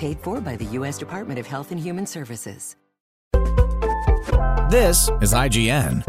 Paid for by the U.S. Department of Health and Human Services. This is IGN.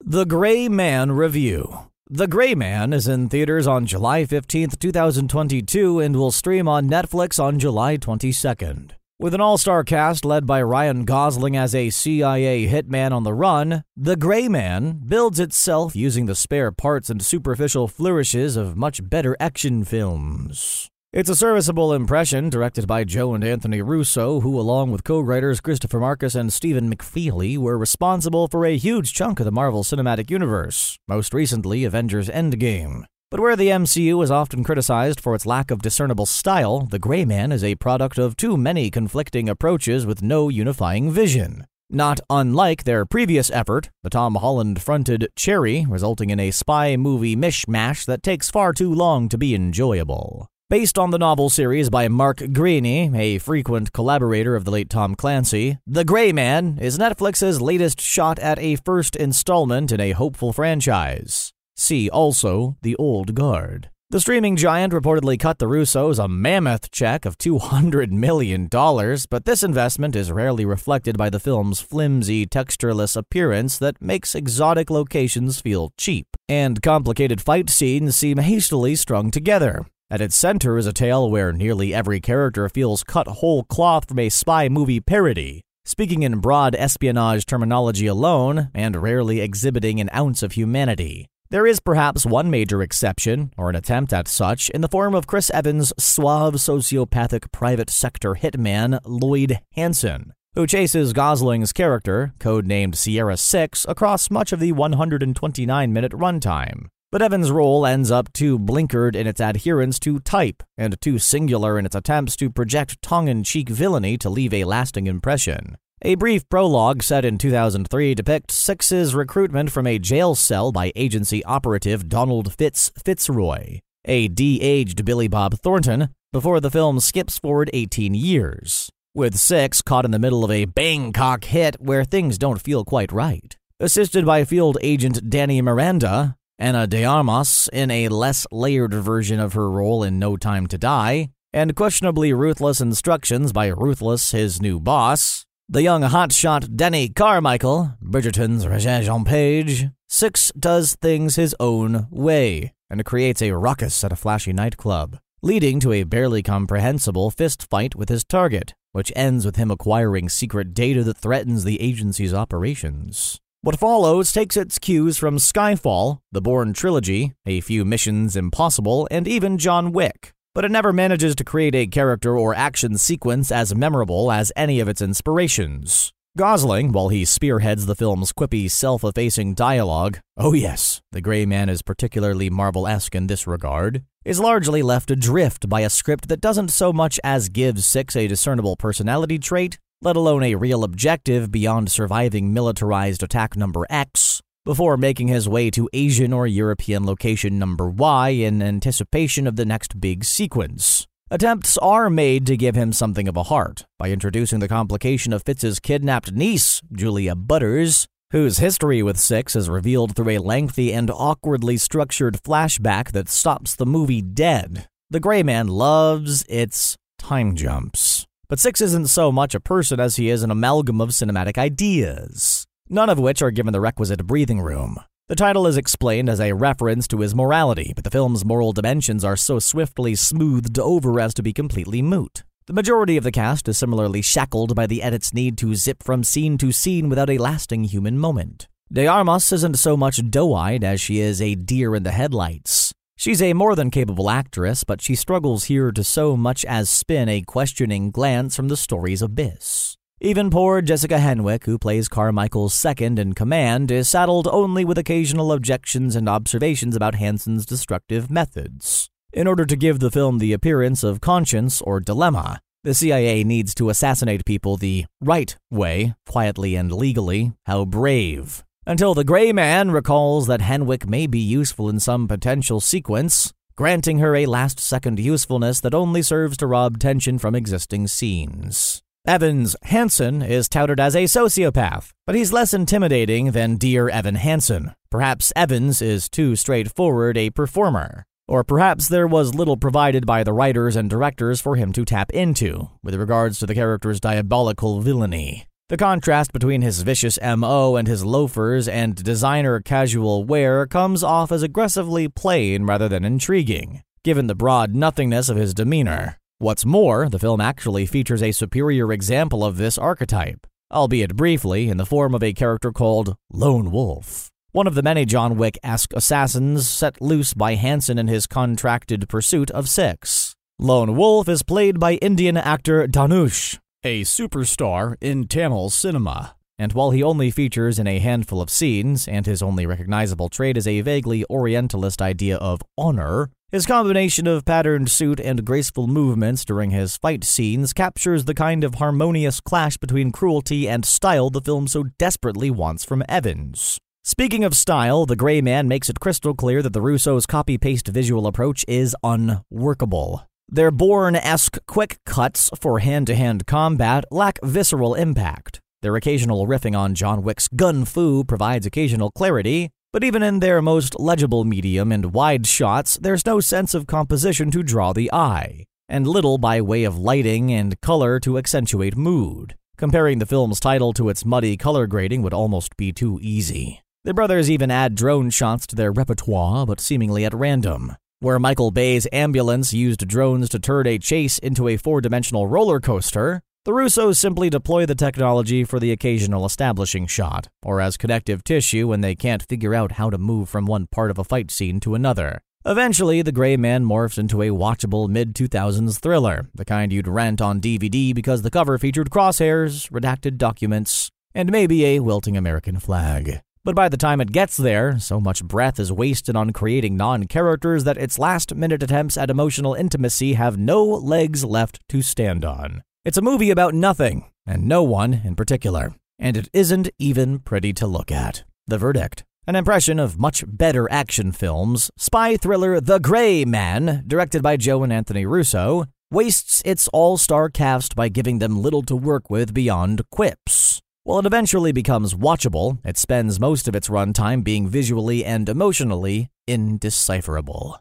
The Gray Man Review. The Gray Man is in theaters on July 15th, 2022, and will stream on Netflix on July 22nd. With an all star cast led by Ryan Gosling as a CIA hitman on the run, The Gray Man builds itself using the spare parts and superficial flourishes of much better action films. It's a serviceable impression directed by Joe and Anthony Russo, who, along with co writers Christopher Marcus and Stephen McFeely, were responsible for a huge chunk of the Marvel Cinematic Universe, most recently Avengers Endgame. But where the MCU is often criticized for its lack of discernible style, The Gray Man is a product of too many conflicting approaches with no unifying vision. Not unlike their previous effort, the Tom Holland fronted Cherry, resulting in a spy movie mishmash that takes far too long to be enjoyable. Based on the novel series by Mark Greaney, a frequent collaborator of the late Tom Clancy, The Gray Man is Netflix's latest shot at a first installment in a hopeful franchise. See also The Old Guard. The streaming giant reportedly cut the Russos a mammoth check of $200 million, but this investment is rarely reflected by the film's flimsy, textureless appearance that makes exotic locations feel cheap, and complicated fight scenes seem hastily strung together. At its center is a tale where nearly every character feels cut whole cloth from a spy movie parody, speaking in broad espionage terminology alone and rarely exhibiting an ounce of humanity. There is perhaps one major exception, or an attempt at such, in the form of Chris Evans' suave sociopathic private sector hitman, Lloyd Hansen, who chases Gosling's character, codenamed Sierra 6, across much of the 129 minute runtime. But Evans' role ends up too blinkered in its adherence to type and too singular in its attempts to project tongue in cheek villainy to leave a lasting impression. A brief prologue set in 2003 depicts Six's recruitment from a jail cell by agency operative Donald Fitz Fitzroy, a de aged Billy Bob Thornton, before the film skips forward 18 years, with Six caught in the middle of a Bangkok hit where things don't feel quite right. Assisted by field agent Dani Miranda, Ana de Armas in a less layered version of her role in No Time to Die, and questionably ruthless instructions by Ruthless, his new boss, the young hotshot Denny Carmichael, Bridgerton's Regé-Jean Page, Six does things his own way and creates a ruckus at a flashy nightclub, leading to a barely comprehensible fist fight with his target, which ends with him acquiring secret data that threatens the agency's operations. What follows takes its cues from Skyfall, the Bourne trilogy, A Few Missions Impossible, and even John Wick, but it never manages to create a character or action sequence as memorable as any of its inspirations. Gosling, while he spearheads the film's quippy, self effacing dialogue, oh yes, the Gray Man is particularly Marvel esque in this regard, is largely left adrift by a script that doesn't so much as give Six a discernible personality trait, let alone a real objective beyond surviving militarized attack number X, before making his way to Asian or European location number Y in anticipation of the next big sequence. Attempts are made to give him something of a heart by introducing the complication of Fitz's kidnapped niece, Julia Butters, whose history with Six is revealed through a lengthy and awkwardly structured flashback that stops the movie dead. The Gray Man loves its time jumps. But Six isn't so much a person as he is an amalgam of cinematic ideas, none of which are given the requisite breathing room. The title is explained as a reference to his morality, but the film's moral dimensions are so swiftly smoothed over as to be completely moot. The majority of the cast is similarly shackled by the edit's need to zip from scene to scene without a lasting human moment. De Armas isn't so much doe eyed as she is a deer in the headlights. She's a more than capable actress, but she struggles here to so much as spin a questioning glance from the story's abyss. Even poor Jessica Henwick, who plays Carmichael's second in command, is saddled only with occasional objections and observations about Hansen's destructive methods. In order to give the film the appearance of conscience or dilemma, the CIA needs to assassinate people the right way, quietly and legally. How brave. Until the Gray Man recalls that Henwick may be useful in some potential sequence, granting her a last second usefulness that only serves to rob tension from existing scenes. Evans Hansen is touted as a sociopath, but he's less intimidating than Dear Evan Hansen. Perhaps Evans is too straightforward a performer. Or perhaps there was little provided by the writers and directors for him to tap into, with regards to the character's diabolical villainy. The contrast between his vicious MO and his loafers and designer casual wear comes off as aggressively plain rather than intriguing, given the broad nothingness of his demeanor. What's more, the film actually features a superior example of this archetype, albeit briefly in the form of a character called Lone Wolf, one of the many John Wick esque assassins set loose by Hansen in his contracted pursuit of six. Lone Wolf is played by Indian actor Dhanush, a superstar in Tamil cinema. And while he only features in a handful of scenes, and his only recognizable trait is a vaguely Orientalist idea of honor, his combination of patterned suit and graceful movements during his fight scenes captures the kind of harmonious clash between cruelty and style the film so desperately wants from Evans. Speaking of style, The Gray Man makes it crystal clear that the Russos' copy paste visual approach is unworkable. Their Bourne esque quick cuts for hand to hand combat lack visceral impact. Their occasional riffing on John Wick's gun fu provides occasional clarity, but even in their most legible medium and wide shots, there's no sense of composition to draw the eye, and little by way of lighting and color to accentuate mood. Comparing the film's title to its muddy color grading would almost be too easy. The brothers even add drone shots to their repertoire, but seemingly at random. Where Michael Bay's ambulance used drones to turn a chase into a four dimensional roller coaster, the Russos simply deploy the technology for the occasional establishing shot, or as connective tissue when they can't figure out how to move from one part of a fight scene to another. Eventually, The Gray Man morphs into a watchable mid 2000s thriller, the kind you'd rent on DVD because the cover featured crosshairs, redacted documents, and maybe a wilting American flag. But by the time it gets there, so much breath is wasted on creating non characters that its last minute attempts at emotional intimacy have no legs left to stand on. It's a movie about nothing, and no one in particular, and it isn't even pretty to look at. The verdict an impression of much better action films, spy thriller The Gray Man, directed by Joe and Anthony Russo, wastes its all star cast by giving them little to work with beyond quips. While it eventually becomes watchable, it spends most of its runtime being visually and emotionally indecipherable.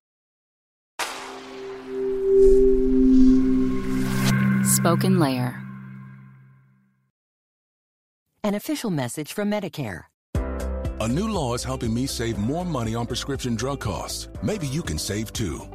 Spoken Layer. An official message from Medicare. A new law is helping me save more money on prescription drug costs. Maybe you can save too.